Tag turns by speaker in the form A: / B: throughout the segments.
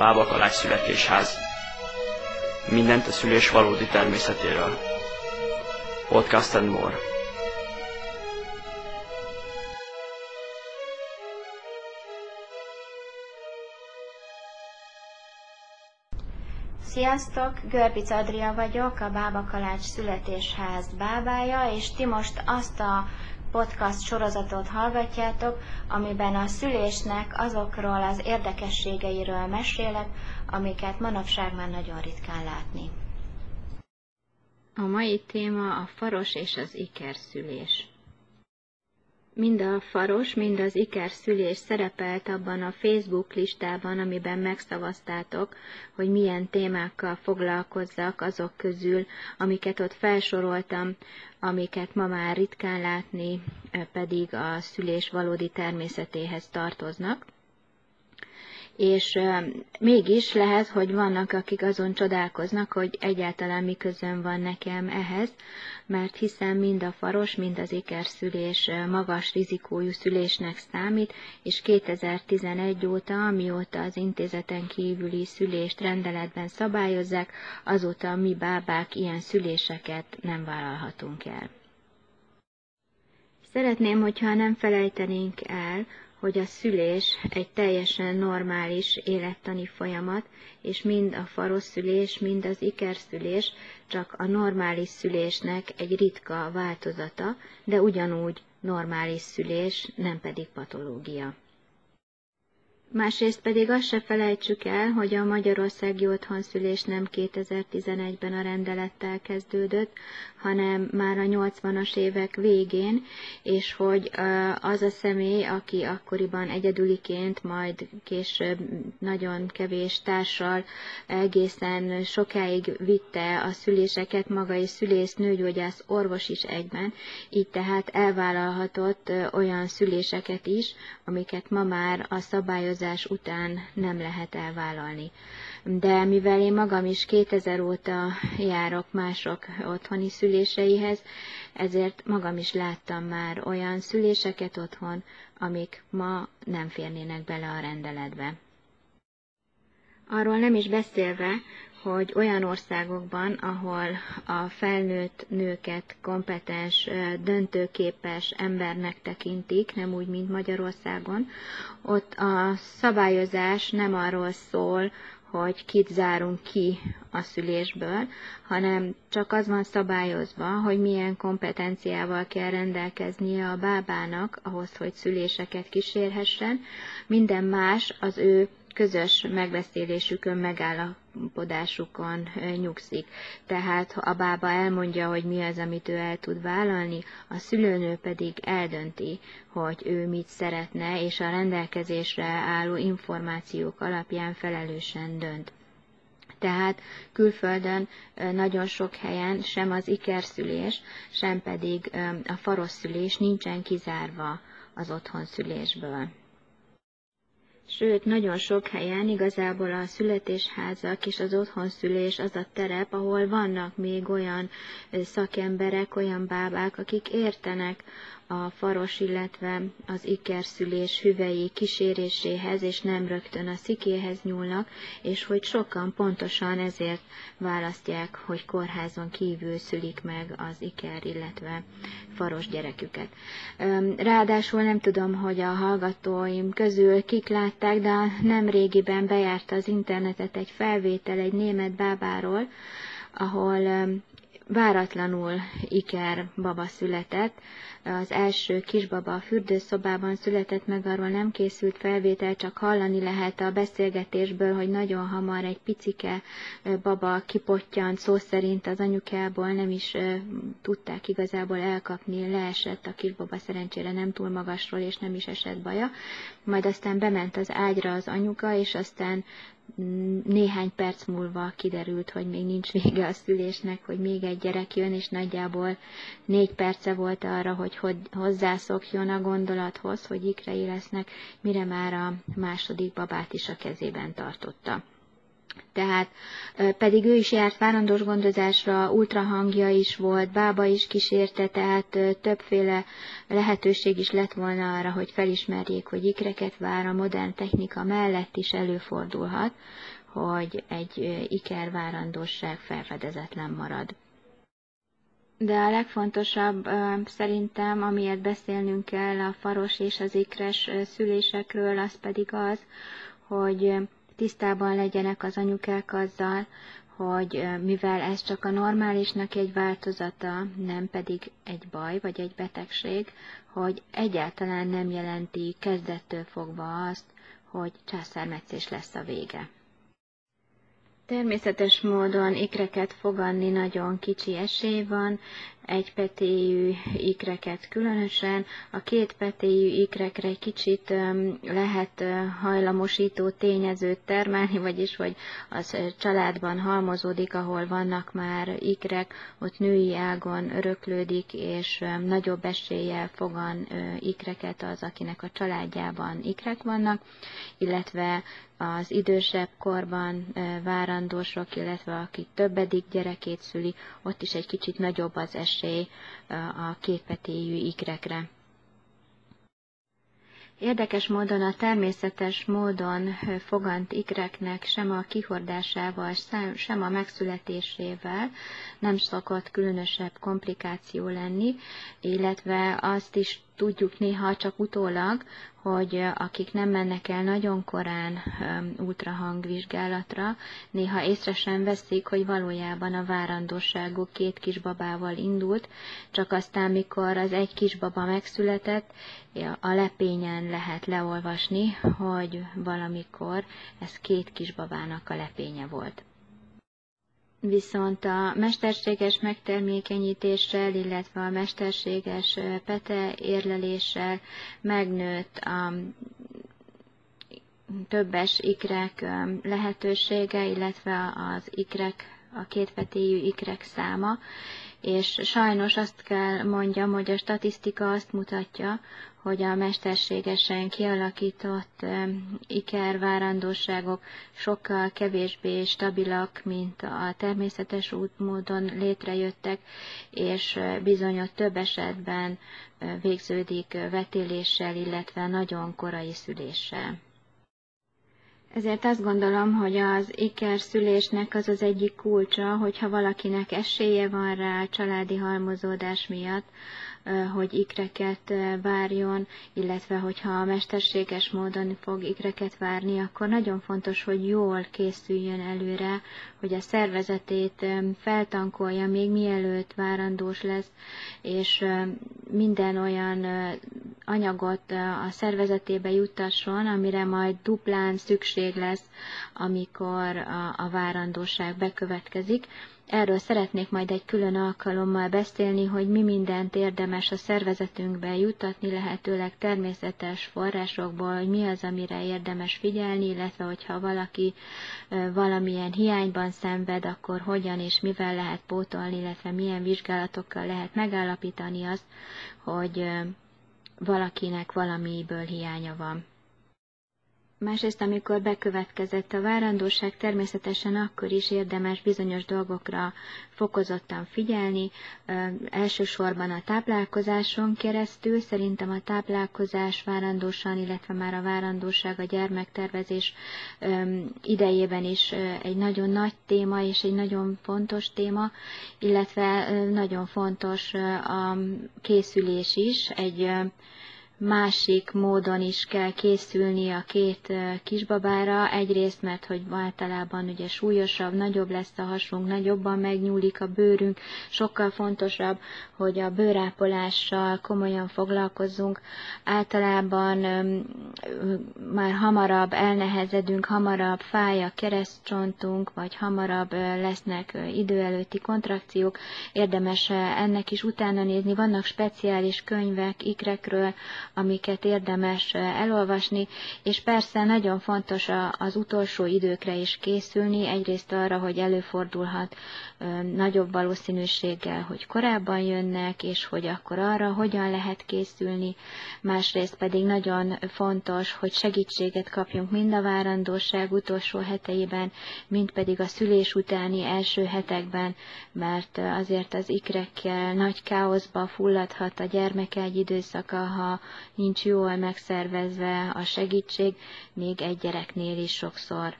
A: Bábakalács születésház. Mindent a szülés valódi természetéről. Podcast and more.
B: Sziasztok, Görbic Adria vagyok, a Bába Kalács születésház bábája, és ti most azt a podcast sorozatot hallgatjátok, amiben a szülésnek azokról az érdekességeiről mesélek, amiket manapság már nagyon ritkán látni.
C: A mai téma a faros és az iker szülés. Mind a faros, mind az iker szülés szerepelt abban a Facebook listában, amiben megszavaztátok, hogy milyen témákkal foglalkozzak azok közül, amiket ott felsoroltam, amiket ma már ritkán látni, pedig a szülés valódi természetéhez tartoznak és mégis lehet, hogy vannak, akik azon csodálkoznak, hogy egyáltalán mi közön van nekem ehhez, mert hiszen mind a faros, mind az ikerszülés magas rizikójú szülésnek számít, és 2011 óta, amióta az intézeten kívüli szülést rendeletben szabályozzák, azóta mi bábák ilyen szüléseket nem vállalhatunk el. Szeretném, hogyha nem felejtenénk el, hogy a szülés egy teljesen normális élettani folyamat, és mind a farosszülés, mind az ikerszülés csak a normális szülésnek egy ritka változata, de ugyanúgy normális szülés, nem pedig patológia. Másrészt pedig azt se felejtsük el, hogy a Magyarországi otthonszülés nem 2011-ben a rendelettel kezdődött, hanem már a 80-as évek végén, és hogy az a személy, aki akkoriban egyedüliként, majd később nagyon kevés társal egészen sokáig vitte a szüléseket, maga és szülész, nőgyógyász, orvos is egyben, így tehát elvállalhatott olyan szüléseket is, amiket ma már a szabályozás után nem lehet elvállalni de mivel én magam is 2000 óta járok mások otthoni szüléseihez, ezért magam is láttam már olyan szüléseket otthon, amik ma nem férnének bele a rendeletbe. Arról nem is beszélve, hogy olyan országokban, ahol a felnőtt nőket kompetens, döntőképes embernek tekintik, nem úgy, mint Magyarországon, ott a szabályozás nem arról szól, hogy kit zárunk ki a szülésből, hanem csak az van szabályozva, hogy milyen kompetenciával kell rendelkeznie a bábának ahhoz, hogy szüléseket kísérhessen. Minden más az ő közös megbeszélésükön, megállapodásukon nyugszik. Tehát a bába elmondja, hogy mi az, amit ő el tud vállalni, a szülőnő pedig eldönti, hogy ő mit szeretne, és a rendelkezésre álló információk alapján felelősen dönt. Tehát külföldön nagyon sok helyen sem az ikerszülés, sem pedig a farosszülés nincsen kizárva az otthonszülésből. Sőt, nagyon sok helyen igazából a születésházak és az otthonszülés az a terep, ahol vannak még olyan szakemberek, olyan bábák, akik értenek a faros, illetve az ikerszülés hüvei kíséréséhez, és nem rögtön a szikéhez nyúlnak, és hogy sokan pontosan ezért választják, hogy kórházon kívül szülik meg az iker, illetve faros gyereküket. Ráadásul nem tudom, hogy a hallgatóim közül kik látták, de nem régiben bejárta az internetet egy felvétel egy német bábáról, ahol váratlanul iker baba született, az első kisbaba a fürdőszobában született meg, arról nem készült felvétel, csak hallani lehet a beszélgetésből, hogy nagyon hamar egy picike baba kipottyant, szó szerint az anyukából nem is tudták igazából elkapni, leesett a kisbaba szerencsére nem túl magasról, és nem is esett baja. Majd aztán bement az ágyra az anyuka, és aztán néhány perc múlva kiderült, hogy még nincs vége a szülésnek, hogy még egy gyerek jön, és nagyjából négy perce volt arra, hogy hozzászokjon a gondolathoz, hogy ikrei lesznek, mire már a második babát is a kezében tartotta. tehát pedig ő is járt várandós gondozásra, ultrahangja is volt, bába is kísérte, tehát többféle lehetőség is lett volna arra, hogy felismerjék, hogy ikreket vár a modern technika mellett is előfordulhat, hogy egy iker várandóság felfedezetlen marad. De a legfontosabb szerintem, amiért beszélnünk kell a faros és az ikres szülésekről, az pedig az, hogy tisztában legyenek az anyukák azzal, hogy mivel ez csak a normálisnak egy változata, nem pedig egy baj vagy egy betegség, hogy egyáltalán nem jelenti kezdettől fogva azt, hogy császármetszés lesz a vége. Természetes módon ikreket fogadni nagyon kicsi esély van, egy petéjű ikreket különösen. A két petéjű ikrekre egy kicsit lehet hajlamosító tényezőt termelni, vagyis hogy az családban halmozódik, ahol vannak már ikrek, ott női ágon öröklődik, és nagyobb eséllyel fogan ikreket az, akinek a családjában ikrek vannak, illetve az idősebb korban várandósok, illetve aki többedik gyerekét szüli, ott is egy kicsit nagyobb az esély a kétpetéjű ikrekre. Érdekes módon a természetes módon fogant ikreknek sem a kihordásával, sem a megszületésével nem szokott különösebb komplikáció lenni, illetve azt is tudjuk néha csak utólag, hogy akik nem mennek el nagyon korán ultrahangvizsgálatra, néha észre sem veszik, hogy valójában a várandóságuk két kisbabával indult, csak aztán, mikor az egy kisbaba megszületett, a lepényen lehet leolvasni, hogy valamikor ez két kisbabának a lepénye volt. Viszont a mesterséges megtermékenyítéssel, illetve a mesterséges pete érleléssel megnőtt a többes ikrek lehetősége, illetve az ikrek, a kétpetéjű ikrek száma, és sajnos azt kell mondjam, hogy a statisztika azt mutatja, hogy a mesterségesen kialakított ikervárandóságok sokkal kevésbé stabilak, mint a természetes útmódon létrejöttek, és bizony több esetben végződik vetéléssel, illetve nagyon korai szüléssel. Ezért azt gondolom, hogy az iker szülésnek az az egyik kulcsa, hogyha valakinek esélye van rá családi halmozódás miatt, hogy ikreket várjon, illetve hogyha mesterséges módon fog ikreket várni, akkor nagyon fontos, hogy jól készüljön előre, hogy a szervezetét feltankolja még mielőtt várandós lesz, és minden olyan anyagot a szervezetébe juttasson, amire majd duplán szükség lesz, amikor a várandóság bekövetkezik. Erről szeretnék majd egy külön alkalommal beszélni, hogy mi mindent érdemes a szervezetünkbe juttatni, lehetőleg természetes forrásokból, hogy mi az, amire érdemes figyelni, illetve hogyha valaki valamilyen hiányban szenved, akkor hogyan és mivel lehet pótolni, illetve milyen vizsgálatokkal lehet megállapítani azt, hogy valakinek valamiből hiánya van. Másrészt, amikor bekövetkezett a várandóság, természetesen akkor is érdemes bizonyos dolgokra fokozottan figyelni, elsősorban a táplálkozáson keresztül. Szerintem a táplálkozás várandósan, illetve már a várandóság a gyermektervezés idejében is egy nagyon nagy téma és egy nagyon fontos téma, illetve nagyon fontos a készülés is, egy másik módon is kell készülni a két kisbabára. Egyrészt, mert hogy általában ugye súlyosabb, nagyobb lesz a hasunk, nagyobban megnyúlik a bőrünk, sokkal fontosabb, hogy a bőrápolással komolyan foglalkozzunk. Általában már hamarabb elnehezedünk, hamarabb fáj a keresztcsontunk, vagy hamarabb lesznek idő előtti kontrakciók. Érdemes ennek is utána nézni. Vannak speciális könyvek ikrekről, amiket érdemes elolvasni, és persze nagyon fontos az utolsó időkre is készülni, egyrészt arra, hogy előfordulhat nagyobb valószínűséggel, hogy korábban jönnek, és hogy akkor arra hogyan lehet készülni, másrészt pedig nagyon fontos, hogy segítséget kapjunk mind a várandóság utolsó heteiben, mind pedig a szülés utáni első hetekben, mert azért az ikrekkel nagy káoszba fulladhat a gyermek egy időszaka, ha nincs jól megszervezve a segítség, még egy gyereknél is sokszor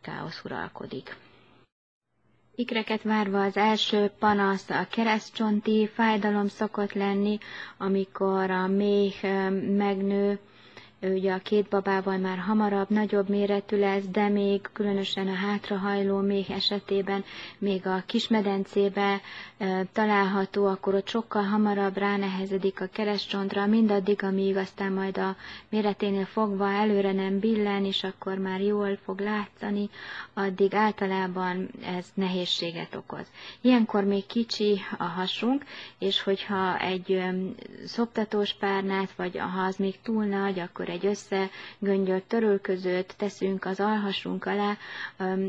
C: káosz uralkodik. Ikreket várva az első panasz a keresztcsonti fájdalom szokott lenni, amikor a méh megnő, ugye a két babával már hamarabb, nagyobb méretű lesz, de még különösen a hátrahajló még esetében, még a kismedencébe e, található, akkor ott sokkal hamarabb ránehezedik a keresztcsontra, mindaddig, amíg aztán majd a méreténél fogva előre nem billen, és akkor már jól fog látszani, addig általában ez nehézséget okoz. Ilyenkor még kicsi a hasunk, és hogyha egy szoptatós párnát, vagy ha az még túl nagy, akkor egy összegöngyölt törölközőt teszünk az alhasunk alá,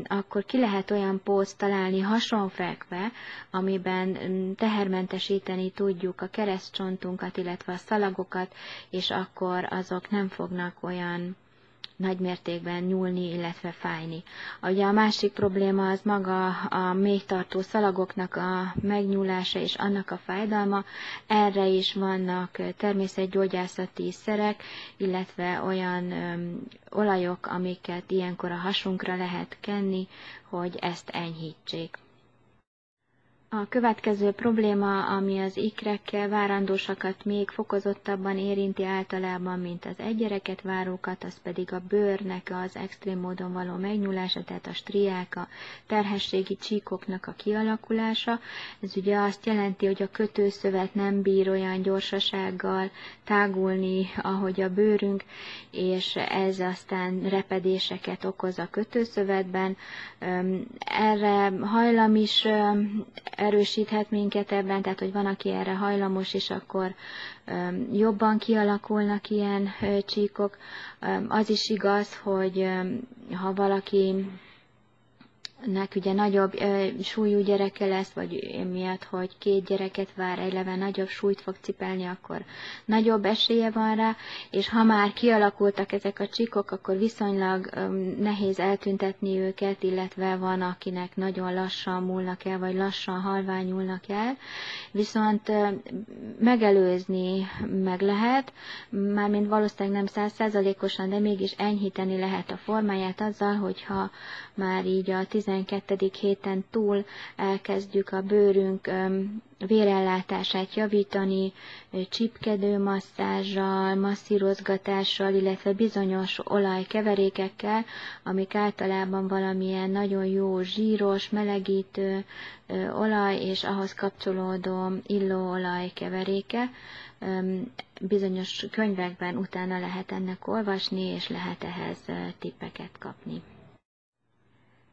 C: akkor ki lehet olyan pózt találni hasonfekve, amiben tehermentesíteni tudjuk a keresztcsontunkat, illetve a szalagokat, és akkor azok nem fognak olyan nagy mértékben nyúlni, illetve fájni. Ugye a másik probléma az maga a méhtartó szalagoknak a megnyúlása és annak a fájdalma. Erre is vannak természetgyógyászati szerek, illetve olyan olajok, amiket ilyenkor a hasunkra lehet kenni, hogy ezt enyhítsék. A következő probléma, ami az ikrekkel várandósakat még fokozottabban érinti általában, mint az egygyereket várókat, az pedig a bőrnek az extrém módon való megnyúlása, tehát a striák, a terhességi csíkoknak a kialakulása. Ez ugye azt jelenti, hogy a kötőszövet nem bír olyan gyorsasággal tágulni, ahogy a bőrünk, és ez aztán repedéseket okoz a kötőszövetben. Erre hajlam is erősíthet minket ebben, tehát hogy van, aki erre hajlamos, és akkor jobban kialakulnak ilyen csíkok. Az is igaz, hogy ha valaki nek ugye nagyobb ö, súlyú gyereke lesz, vagy miatt, hogy két gyereket vár, eleve nagyobb súlyt fog cipelni, akkor nagyobb esélye van rá, és ha már kialakultak ezek a csikok, akkor viszonylag ö, nehéz eltüntetni őket, illetve van, akinek nagyon lassan múlnak el, vagy lassan halványulnak el, viszont ö, megelőzni meg lehet, mármint valószínűleg nem százszázalékosan, de mégis enyhíteni lehet a formáját azzal, hogyha már így a 12. héten túl elkezdjük a bőrünk vérellátását javítani, csipkedő masszázsal, masszírozgatással, illetve bizonyos olajkeverékekkel, amik általában valamilyen nagyon jó zsíros, melegítő olaj és ahhoz kapcsolódó illóolaj keveréke. Bizonyos könyvekben utána lehet ennek olvasni, és lehet ehhez tippeket kapni.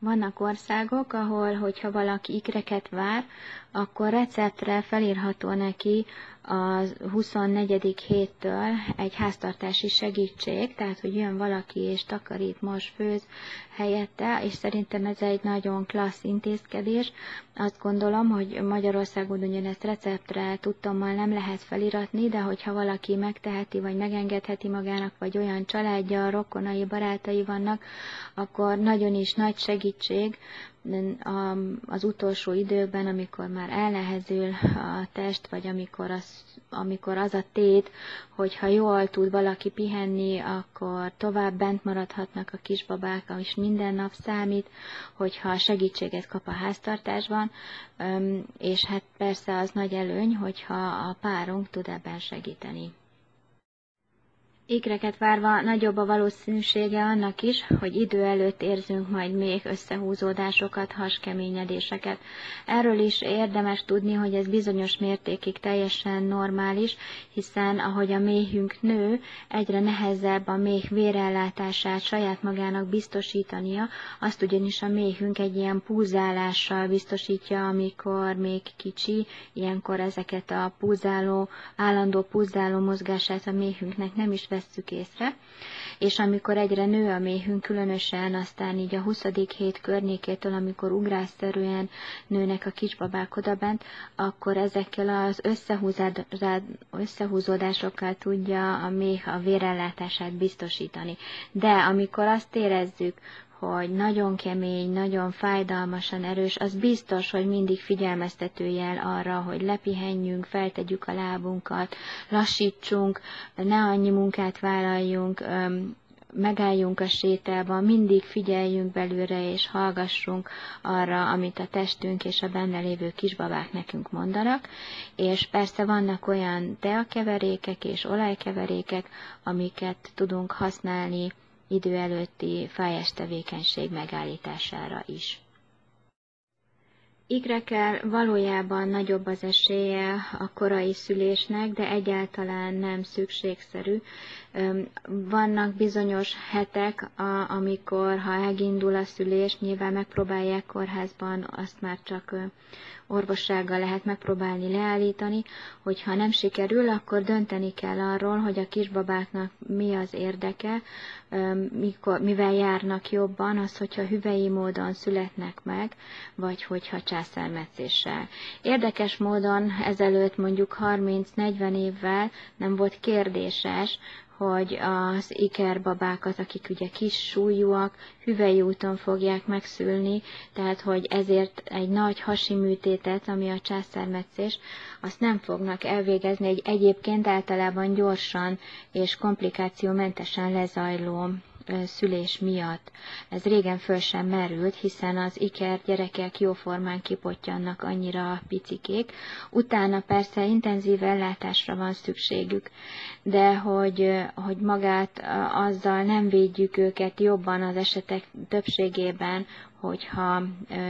C: Vannak országok, ahol, hogyha valaki ikreket vár, akkor receptre felírható neki a 24. héttől egy háztartási segítség, tehát hogy jön valaki és takarít, most főz helyette, és szerintem ez egy nagyon klassz intézkedés. Azt gondolom, hogy Magyarországon ugyanezt receptre tudtommal nem lehet feliratni, de hogyha valaki megteheti, vagy megengedheti magának, vagy olyan családja, rokonai, barátai vannak, akkor nagyon is nagy segítség, az utolsó időkben, amikor már elnehezül a test, vagy amikor az, amikor az a tét, hogyha jól tud valaki pihenni, akkor tovább bent maradhatnak a kisbabák, és minden nap számít, hogyha segítséget kap a háztartásban, és hát persze az nagy előny, hogyha a párunk tud ebben segíteni. Ikreket várva nagyobb a valószínűsége annak is, hogy idő előtt érzünk majd még összehúzódásokat, haskeményedéseket. Erről is érdemes tudni, hogy ez bizonyos mértékig teljesen normális, hiszen ahogy a méhünk nő, egyre nehezebb a méh vérellátását saját magának biztosítania, azt ugyanis a méhünk egy ilyen púzálással biztosítja, amikor még kicsi, ilyenkor ezeket a púzáló, állandó púzáló mozgását a méhünknek nem is vesszük észre, és amikor egyre nő a méhünk, különösen aztán így a 20. hét környékétől, amikor ugrásszerűen nőnek a kisbabák odabent, akkor ezekkel az összehúzódásokkal tudja a méh a vérellátását biztosítani. De amikor azt érezzük, hogy nagyon kemény, nagyon fájdalmasan erős, az biztos, hogy mindig figyelmeztető jel arra, hogy lepihenjünk, feltegyük a lábunkat, lassítsunk, ne annyi munkát vállaljunk, megálljunk a sétában, mindig figyeljünk belőle és hallgassunk arra, amit a testünk és a benne lévő kisbabák nekünk mondanak, és persze vannak olyan teakeverékek és olajkeverékek, amiket tudunk használni idő előtti fájás tevékenység megállítására is. Ikrekkel valójában nagyobb az esélye a korai szülésnek, de egyáltalán nem szükségszerű. Vannak bizonyos hetek, amikor ha elindul a szülés, nyilván megpróbálják kórházban, azt már csak orvossággal lehet megpróbálni leállítani, hogyha nem sikerül, akkor dönteni kell arról, hogy a kisbabáknak mi az érdeke, mikor, mivel járnak jobban, az, hogyha hüvei módon születnek meg, vagy hogyha császármetszéssel. Érdekes módon ezelőtt mondjuk 30-40 évvel nem volt kérdéses, hogy az ikerbabákat, akik ugye kis súlyúak, hüvei úton fogják megszülni, tehát hogy ezért egy nagy hasi műtétet, ami a császármetszés, azt nem fognak elvégezni egy egyébként általában gyorsan és komplikációmentesen lezajló szülés miatt. Ez régen föl sem merült, hiszen az iker gyerekek jóformán kipottyannak annyira picikék. Utána persze intenzív ellátásra van szükségük, de hogy, hogy magát azzal nem védjük őket jobban az esetek többségében, hogyha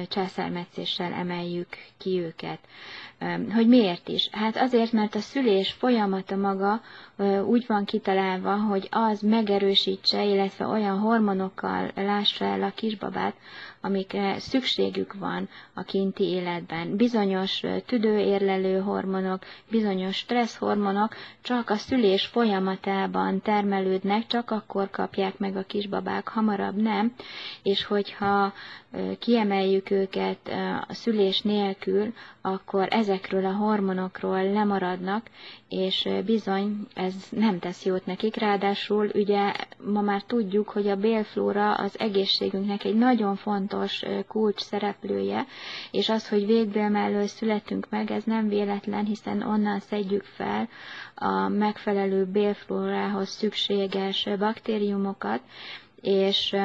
C: császármetszéssel emeljük ki őket. Hogy miért is? Hát azért, mert a szülés folyamata maga úgy van kitalálva, hogy az megerősítse, illetve olyan hormonokkal lássa el a kisbabát, amikre szükségük van a kinti életben. Bizonyos tüdőérlelő hormonok, bizonyos stressz hormonok csak a szülés folyamatában termelődnek, csak akkor kapják meg a kisbabák, hamarabb nem, és hogyha kiemeljük őket a szülés nélkül, akkor ezekről a hormonokról lemaradnak, és bizony ez nem tesz jót nekik. Ráadásul ugye ma már tudjuk, hogy a bélflóra az egészségünknek egy nagyon fontos kulcs szereplője, és az, hogy végbél mellől születünk meg, ez nem véletlen, hiszen onnan szedjük fel a megfelelő bélflórához szükséges baktériumokat, és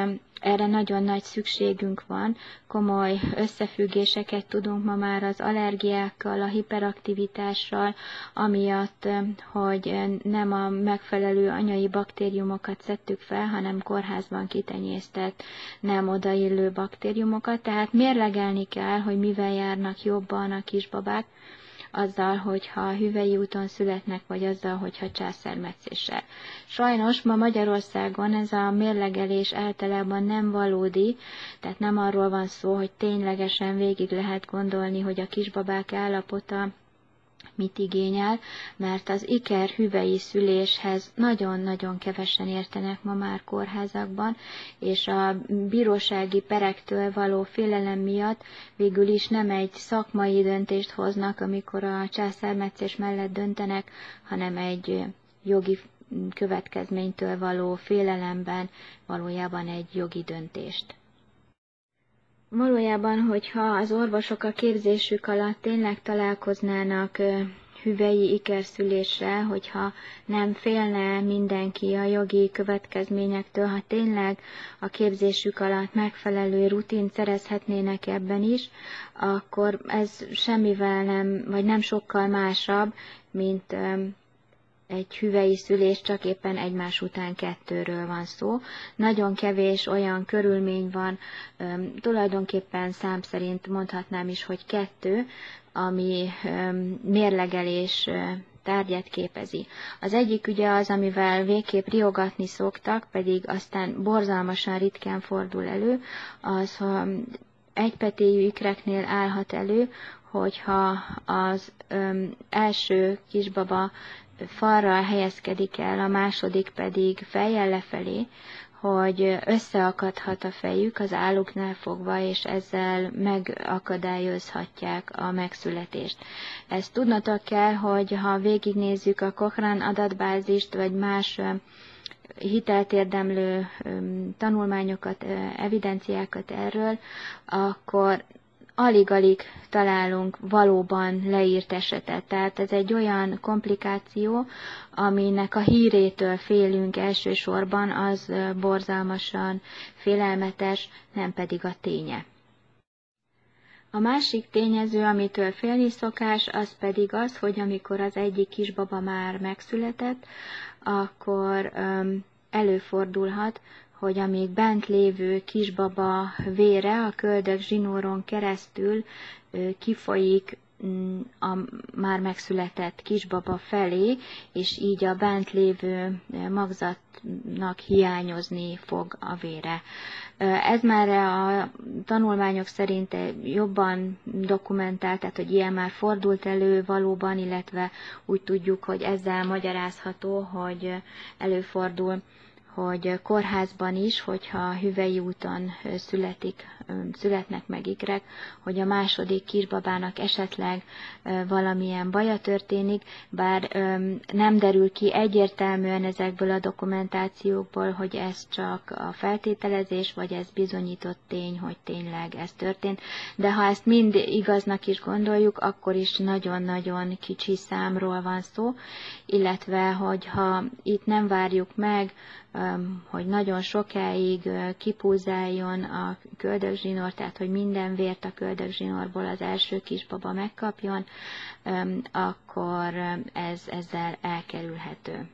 C: erre nagyon nagy szükségünk van, komoly összefüggéseket tudunk ma már az allergiákkal, a hiperaktivitással, amiatt, hogy nem a megfelelő anyai baktériumokat szedtük fel, hanem kórházban kitenyésztett nem odaillő baktériumokat, tehát mérlegelni kell, hogy mivel járnak jobban a kisbabák, azzal, hogyha hüvei úton születnek, vagy azzal, hogyha császármetszéssel. Sajnos ma Magyarországon ez a mérlegelés általában nem valódi, tehát nem arról van szó, hogy ténylegesen végig lehet gondolni, hogy a kisbabák állapota mit igényel, mert az iker hüvei szüléshez nagyon-nagyon kevesen értenek ma már kórházakban, és a bírósági perektől való félelem miatt végül is nem egy szakmai döntést hoznak, amikor a császármetszés mellett döntenek, hanem egy jogi következménytől való félelemben valójában egy jogi döntést. Valójában, hogyha az orvosok a képzésük alatt tényleg találkoznának hüvei ikerszülésre, hogyha nem félne mindenki a jogi következményektől, ha tényleg a képzésük alatt megfelelő rutint szerezhetnének ebben is, akkor ez semmivel nem, vagy nem sokkal másabb, mint egy hüvei szülés csak éppen egymás után kettőről van szó. Nagyon kevés olyan körülmény van, tulajdonképpen szám szerint mondhatnám is, hogy kettő, ami mérlegelés tárgyát képezi. Az egyik ugye az, amivel végképp riogatni szoktak, pedig aztán borzalmasan ritkán fordul elő, az, ha egypetéjű ikreknél állhat elő, hogyha az öm, első kisbaba falra helyezkedik el, a második pedig fejjel lefelé, hogy összeakadhat a fejük az álluknál fogva, és ezzel megakadályozhatják a megszületést. Ezt tudnotok kell, hogy ha végignézzük a Cochrane adatbázist, vagy más hitelt érdemlő tanulmányokat, evidenciákat erről, akkor alig-alig találunk valóban leírt esetet. Tehát ez egy olyan komplikáció, aminek a hírétől félünk elsősorban, az borzalmasan félelmetes, nem pedig a ténye. A másik tényező, amitől félni szokás, az pedig az, hogy amikor az egyik kisbaba már megszületett, akkor előfordulhat, hogy amíg bent lévő kisbaba vére a köldök zsinóron keresztül kifolyik mm, a már megszületett kisbaba felé, és így a bent lévő magzatnak hiányozni fog a vére. Ez már a tanulmányok szerint jobban dokumentált, tehát hogy ilyen már fordult elő valóban, illetve úgy tudjuk, hogy ezzel magyarázható, hogy előfordul hogy kórházban is, hogyha hüvei úton születik, születnek meg ikrek, hogy a második kisbabának esetleg valamilyen baja történik, bár nem derül ki egyértelműen ezekből a dokumentációkból, hogy ez csak a feltételezés, vagy ez bizonyított tény, hogy tényleg ez történt. De ha ezt mind igaznak is gondoljuk, akkor is nagyon-nagyon kicsi számról van szó, illetve hogyha itt nem várjuk meg, hogy nagyon sokáig kipúzáljon a köldögzsinór, tehát hogy minden vért a köldögzsinórból az első kisbaba megkapjon, akkor ez ezzel elkerülhető.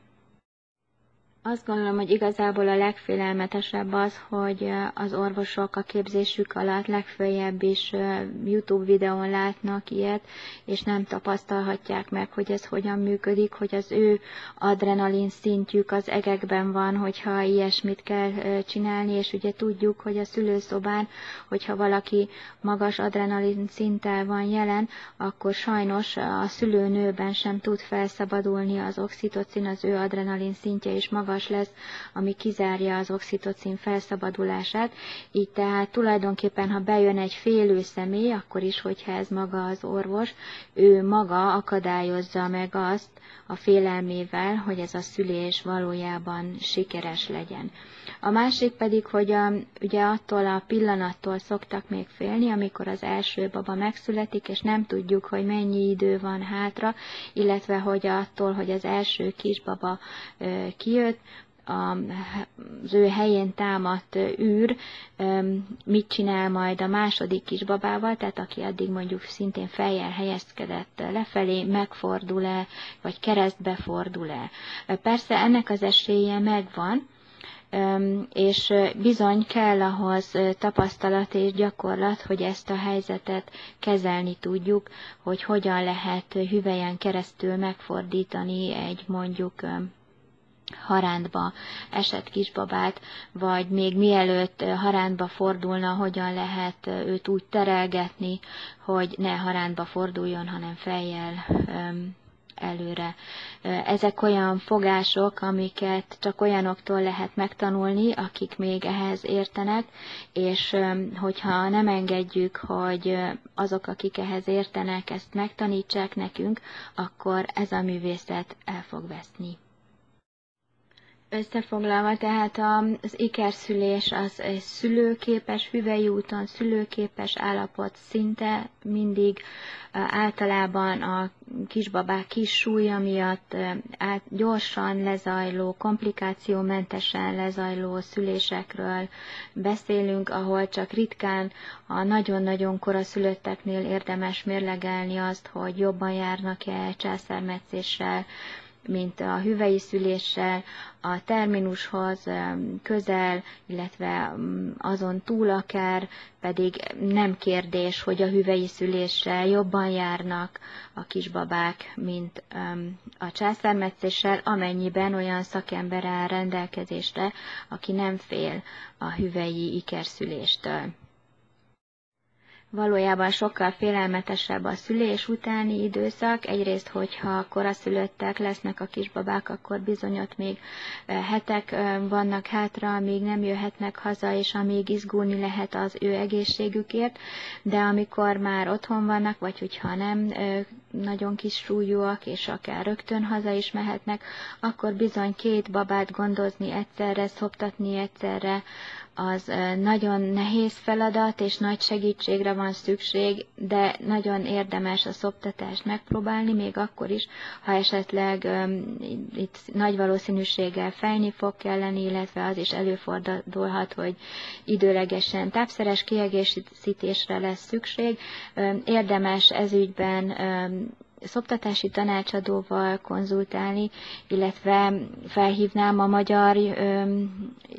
C: Azt gondolom, hogy igazából a legfélelmetesebb az, hogy az orvosok a képzésük alatt legfőjebb is YouTube videón látnak ilyet, és nem tapasztalhatják meg, hogy ez hogyan működik, hogy az ő adrenalin szintjük az egekben van, hogyha ilyesmit kell csinálni, és ugye tudjuk, hogy a szülőszobán, hogyha valaki magas adrenalin szinttel van jelen, akkor sajnos a szülőnőben sem tud felszabadulni az oxitocin, az ő adrenalin szintje is magas magas lesz, ami kizárja az oxitocin felszabadulását, így tehát tulajdonképpen, ha bejön egy félő személy, akkor is, hogyha ez maga az orvos, ő maga akadályozza meg azt a félelmével, hogy ez a szülés valójában sikeres legyen. A másik pedig, hogy a, ugye attól a pillanattól szoktak még félni, amikor az első baba megszületik, és nem tudjuk, hogy mennyi idő van hátra, illetve hogy attól, hogy az első kisbaba ö, kijött, az ő helyén támadt űr mit csinál majd a második kisbabával, tehát aki addig mondjuk szintén fejjel helyezkedett lefelé, megfordul-e, vagy keresztbe fordul-e. Persze ennek az esélye megvan, és bizony kell ahhoz tapasztalat és gyakorlat, hogy ezt a helyzetet kezelni tudjuk, hogy hogyan lehet hüvelyen keresztül megfordítani egy mondjuk harántba esett kisbabát, vagy még mielőtt harántba fordulna, hogyan lehet őt úgy terelgetni, hogy ne harántba forduljon, hanem fejjel előre. Ezek olyan fogások, amiket csak olyanoktól lehet megtanulni, akik még ehhez értenek, és hogyha nem engedjük, hogy azok, akik ehhez értenek, ezt megtanítsák nekünk, akkor ez a művészet el fog veszni. Összefoglalva, tehát az ikerszülés az egy szülőképes, hüvei úton szülőképes állapot szinte mindig általában a kisbabák kis súlya miatt gyorsan lezajló, komplikációmentesen lezajló szülésekről beszélünk, ahol csak ritkán a nagyon-nagyon koraszülötteknél érdemes mérlegelni azt, hogy jobban járnak-e császármetszéssel, mint a hüvei szüléssel, a terminushoz közel, illetve azon túl akár, pedig nem kérdés, hogy a hüvei szüléssel jobban járnak a kisbabák, mint a császármetszéssel, amennyiben olyan szakember áll rendelkezésre, aki nem fél a hüvei ikerszüléstől valójában sokkal félelmetesebb a szülés utáni időszak. Egyrészt, hogyha koraszülöttek lesznek a kisbabák, akkor bizony még hetek vannak hátra, amíg nem jöhetnek haza, és amíg izgulni lehet az ő egészségükért, de amikor már otthon vannak, vagy hogyha nem nagyon kis súlyúak, és akár rögtön haza is mehetnek, akkor bizony két babát gondozni egyszerre, szoptatni egyszerre, az nagyon nehéz feladat, és nagy segítségre van szükség, de nagyon érdemes a szoptatást megpróbálni, még akkor is, ha esetleg um, itt nagy valószínűséggel fejni fog kelleni, illetve az is előfordulhat, hogy időlegesen tápszeres kiegészítésre lesz szükség. Um, érdemes ezügyben um, szoptatási tanácsadóval konzultálni, illetve felhívnám a magyar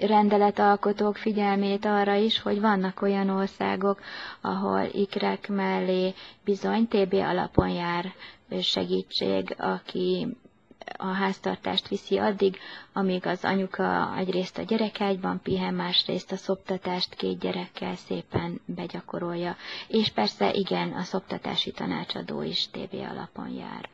C: rendeletalkotók figyelmét arra is, hogy vannak olyan országok, ahol ikrek mellé bizony TB alapon jár segítség, aki a háztartást viszi addig, amíg az anyuka egyrészt a gyerekágyban pihen, másrészt a szoptatást két gyerekkel szépen begyakorolja. És persze igen, a szoptatási tanácsadó is TB alapon jár.